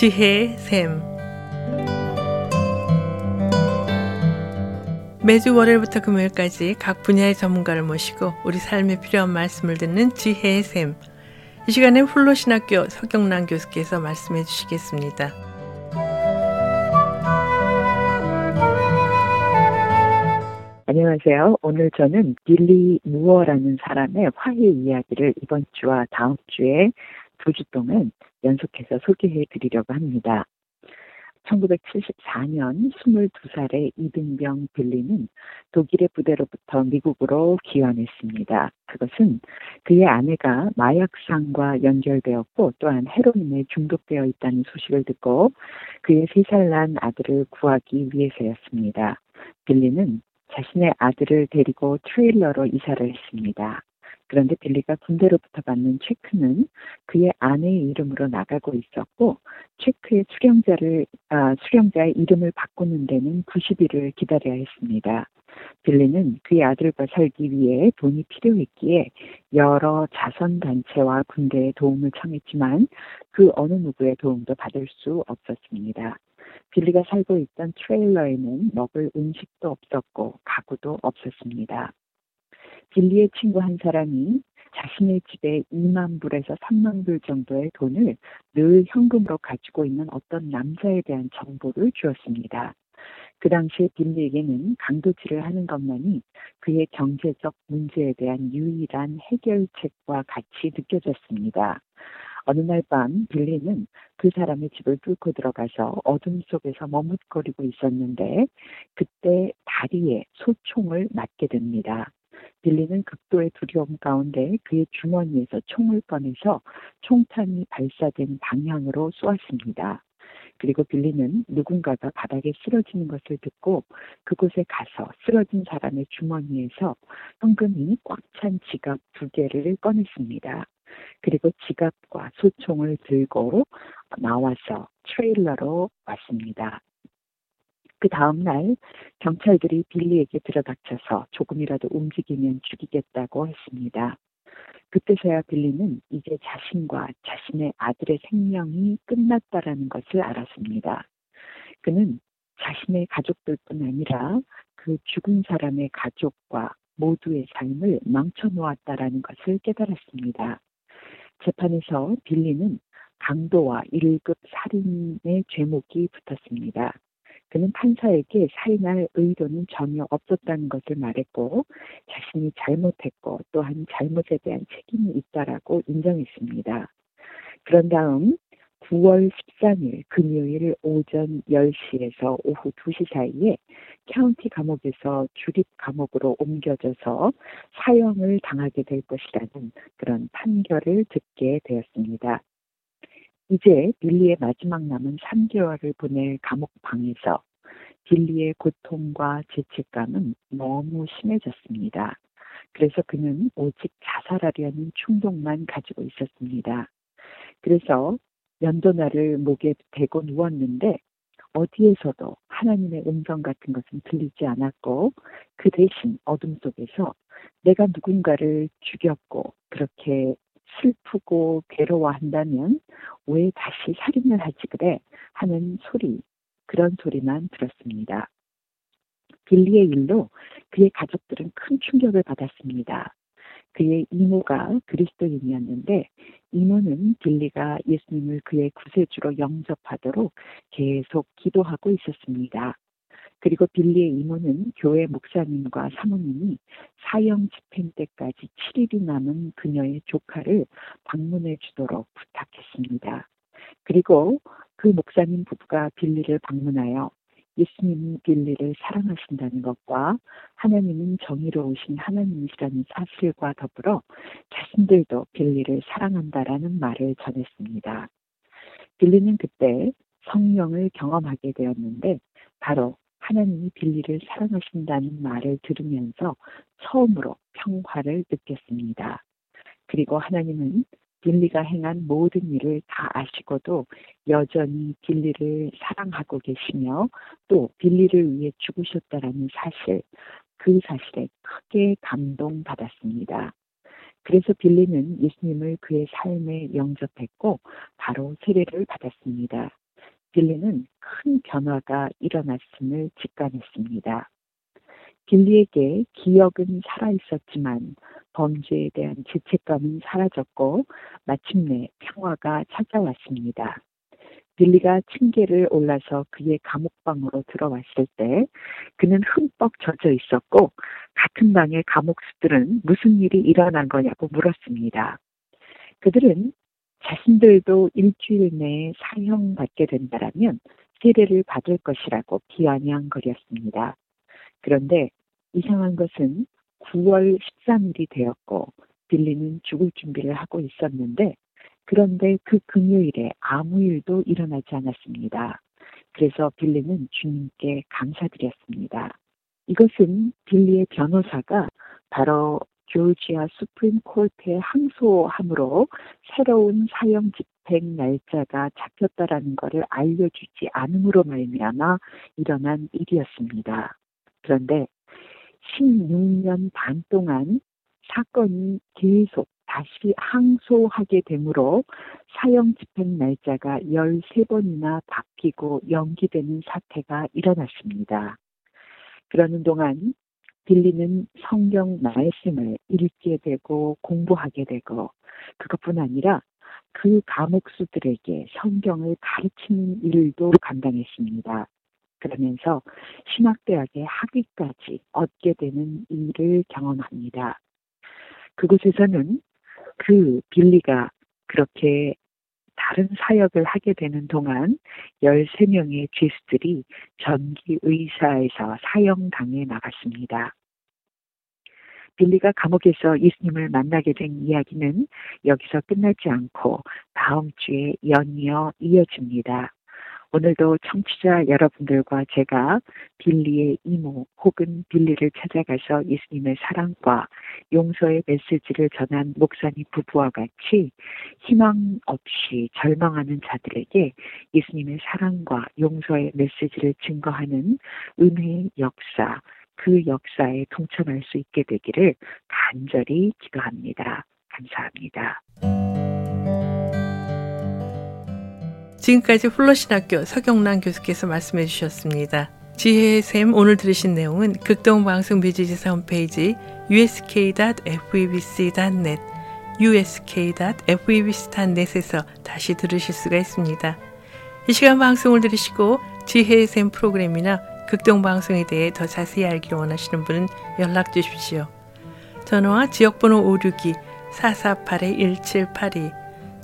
지혜의 샘 매주 월요일부터 금요일까지 각 분야의 전문가를 모시고 우리 삶에 필요한 말씀을 듣는 지혜의 샘. 이 시간에 훌로신학교 서경란 교수께서 말씀해 주시겠습니다. 안녕하세요. 오늘 저는 빌리 무어라는 사람의 화해 이야기를 이번 주와 다음 주에 두 주 동안 연속해서 소개해 드리려고 합니다. 1974년 22살의 이등병 빌리는 독일의 부대로부터 미국으로 귀환했습니다. 그것은 그의 아내가 마약상과 연결되었고 또한 헤로인에 중독되어 있다는 소식을 듣고 그의 세살난 아들을 구하기 위해서였습니다. 빌리는 자신의 아들을 데리고 트레일러로 이사를 했습니다. 그런데 빌리가 군대로부터 받는 체크는 그의 아내의 이름으로 나가고 있었고 체크의 수령자를 아, 수령자의 이름을 바꾸는 데는 90일을 기다려야 했습니다. 빌리는 그의 아들과 살기 위해 돈이 필요했기에 여러 자선단체와 군대의 도움을 청했지만 그 어느 누구의 도움도 받을 수 없었습니다. 빌리가 살고 있던 트레일러에는 먹을 음식도 없었고 가구도 없었습니다. 빌리의 친구 한 사람이 자신의 집에 2만 불에서 3만 불 정도의 돈을 늘 현금으로 가지고 있는 어떤 남자에 대한 정보를 주었습니다. 그 당시에 빌리에게는 강도질을 하는 것만이 그의 경제적 문제에 대한 유일한 해결책과 같이 느껴졌습니다. 어느 날 밤 빌리는 그 사람의 집을 뚫고 들어가서 어둠 속에서 머뭇거리고 있었는데 그때 다리에 소총을 맞게 됩니다. 빌리는 극도의 두려움 가운데 그의 주머니에서 총을 꺼내서 총탄이 발사된 방향으로 쏘았습니다. 그리고 빌리는 누군가가 바닥에 쓰러지는 것을 듣고 그곳에 가서 쓰러진 사람의 주머니에서 현금이 꽉 찬 지갑 두 개를 꺼냈습니다. 그리고 지갑과 소총을 들고 나와서 트레일러로 왔습니다. 그 다음날 경찰들이 빌리에게 들어닥쳐서 조금이라도 움직이면 죽이겠다고 했습니다. 그때서야 빌리는 이제 자신과 자신의 아들의 생명이 끝났다라는 것을 알았습니다. 그는 자신의 가족들뿐 아니라 그 죽은 사람의 가족과 모두의 삶을 망쳐놓았다라는 것을 깨달았습니다. 재판에서 빌리는 강도와 1급 살인의 죄목이 붙었습니다. 그는 판사에게 살인할 의도는 전혀 없었다는 것을 말했고 자신이 잘못했고 또한 잘못에 대한 책임이 있다라고 인정했습니다. 그런 다음 9월 13일 금요일 오전 10시에서 오후 2시 사이에 카운티 감옥에서 주립 감옥으로 옮겨져서 사형을 당하게 될 것이라는 그런 판결을 듣게 되었습니다. 이제 빌리의 마지막 남은 3개월을 보낼 감옥 방에서 빌리의 고통과 죄책감은 너무 심해졌습니다. 그래서 그는 오직 자살하려는 충동만 가지고 있었습니다. 그래서 연도날을 목에 대고 누웠는데 어디에서도 하나님의 음성 같은 것은 들리지 않았고 그 대신 어둠 속에서 내가 누군가를 죽였고 그렇게 슬프고 괴로워한다면 왜 다시 살인을 하지 그래 하는 소리 그런 소리만 들었습니다. 빌리의 일로 그의 가족들은 큰 충격을 받았습니다. 그의 이모가 그리스도인이었는데 이모는 빌리가 예수님을 그의 구세주로 영접하도록 계속 기도하고 있었습니다. 그리고 빌리의 이모는 교회 목사님과 사모님이 사형 집행 때까지 7일이 남은 그녀의 조카를 방문해 주도록 부탁했습니다. 그리고 그 목사님 부부가 빌리를 방문하여 예수님이 빌리를 사랑하신다는 것과 하나님은 정의로우신 하나님이시라는 사실과 더불어 자신들도 빌리를 사랑한다라는 말을 전했습니다. 빌리는 그때 성령을 경험하게 되었는데 바로 하나님이 빌리를 사랑하신다는 말을 들으면서 처음으로 평화를 느꼈습니다. 그리고 하나님은 빌리가 행한 모든 일을 다 아시고도 여전히 빌리를 사랑하고 계시며 또 빌리를 위해 죽으셨다라는 사실, 그 사실에 크게 감동받았습니다. 그래서 빌리는 예수님을 그의 삶에 영접했고 바로 세례를 받았습니다. 빌리는 큰 변화가 일어났음을 직감했습니다. 빌리에게 기억은 살아있었지만 범죄에 대한 죄책감은 사라졌고 마침내 평화가 찾아왔습니다. 빌리가 층계를 올라서 그의 감옥방으로 들어왔을 때 그는 흠뻑 젖어 있었고 같은 방의 감옥수들은 무슨 일이 일어난 거냐고 물었습니다. 그들은 자신들도 일주일 내에 사형받게 된다라면 세례를 받을 것이라고 비아냥거렸습니다. 그런데 이상한 것은 9월 13일이 되었고 빌리는 죽을 준비를 하고 있었는데 그런데 그 금요일에 아무 일도 일어나지 않았습니다. 그래서 빌리는 주님께 감사드렸습니다. 이것은 빌리의 변호사가 바로 조지아 수프림 콜트에 항소함으로 새로운 사형 집행 날짜가 잡혔다라는 것을 알려주지 않음으로 말미암아 일어난 일이었습니다. 그런데 16년 반 동안 사건이 계속 다시 항소하게 되므로 사형 집행 날짜가 13번이나 바뀌고 연기되는 사태가 일어났습니다. 그러는 동안 빌리는 성경 말씀을 읽게 되고 공부하게 되고 그것뿐 아니라 그 감옥수들에게 성경을 가르치는 일도 감당했습니다. 그러면서 신학대학의 학위까지 얻게 되는 일을 경험합니다. 그곳에서는 그 빌리가 그렇게 다른 사역을 하게 되는 동안 13명의 죄수들이 전기 의사에서 사형당해 나갔습니다. 빌리가 감옥에서 예수님을 만나게 된 이야기는 여기서 끝나지 않고 다음 주에 연이어 이어집니다. 오늘도 청취자 여러분들과 제가 빌리의 이모 혹은 빌리를 찾아가서 예수님의 사랑과 용서의 메시지를 전한 목사님 부부와 같이 희망 없이 절망하는 자들에게 예수님의 사랑과 용서의 메시지를 증거하는 은혜의 역사, 그 역사에 동참할 수 있게 되기를 간절히 기도합니다. 감사합니다. 지금까지 훌러신학교 서경란 교수께서 말씀해 주셨습니다. 지혜의 샘 오늘 들으신 내용은 극동방송 뮤지지사 홈페이지 usk.febc.net usk.febc.net에서 다시 들으실 수가 있습니다. 이 시간 방송을 들으시고 지혜의 샘 프로그램이나 극동방송에 대해 더 자세히 알기를 원하시는 분은 연락 주십시오. 전화와 지역번호 562 448-1782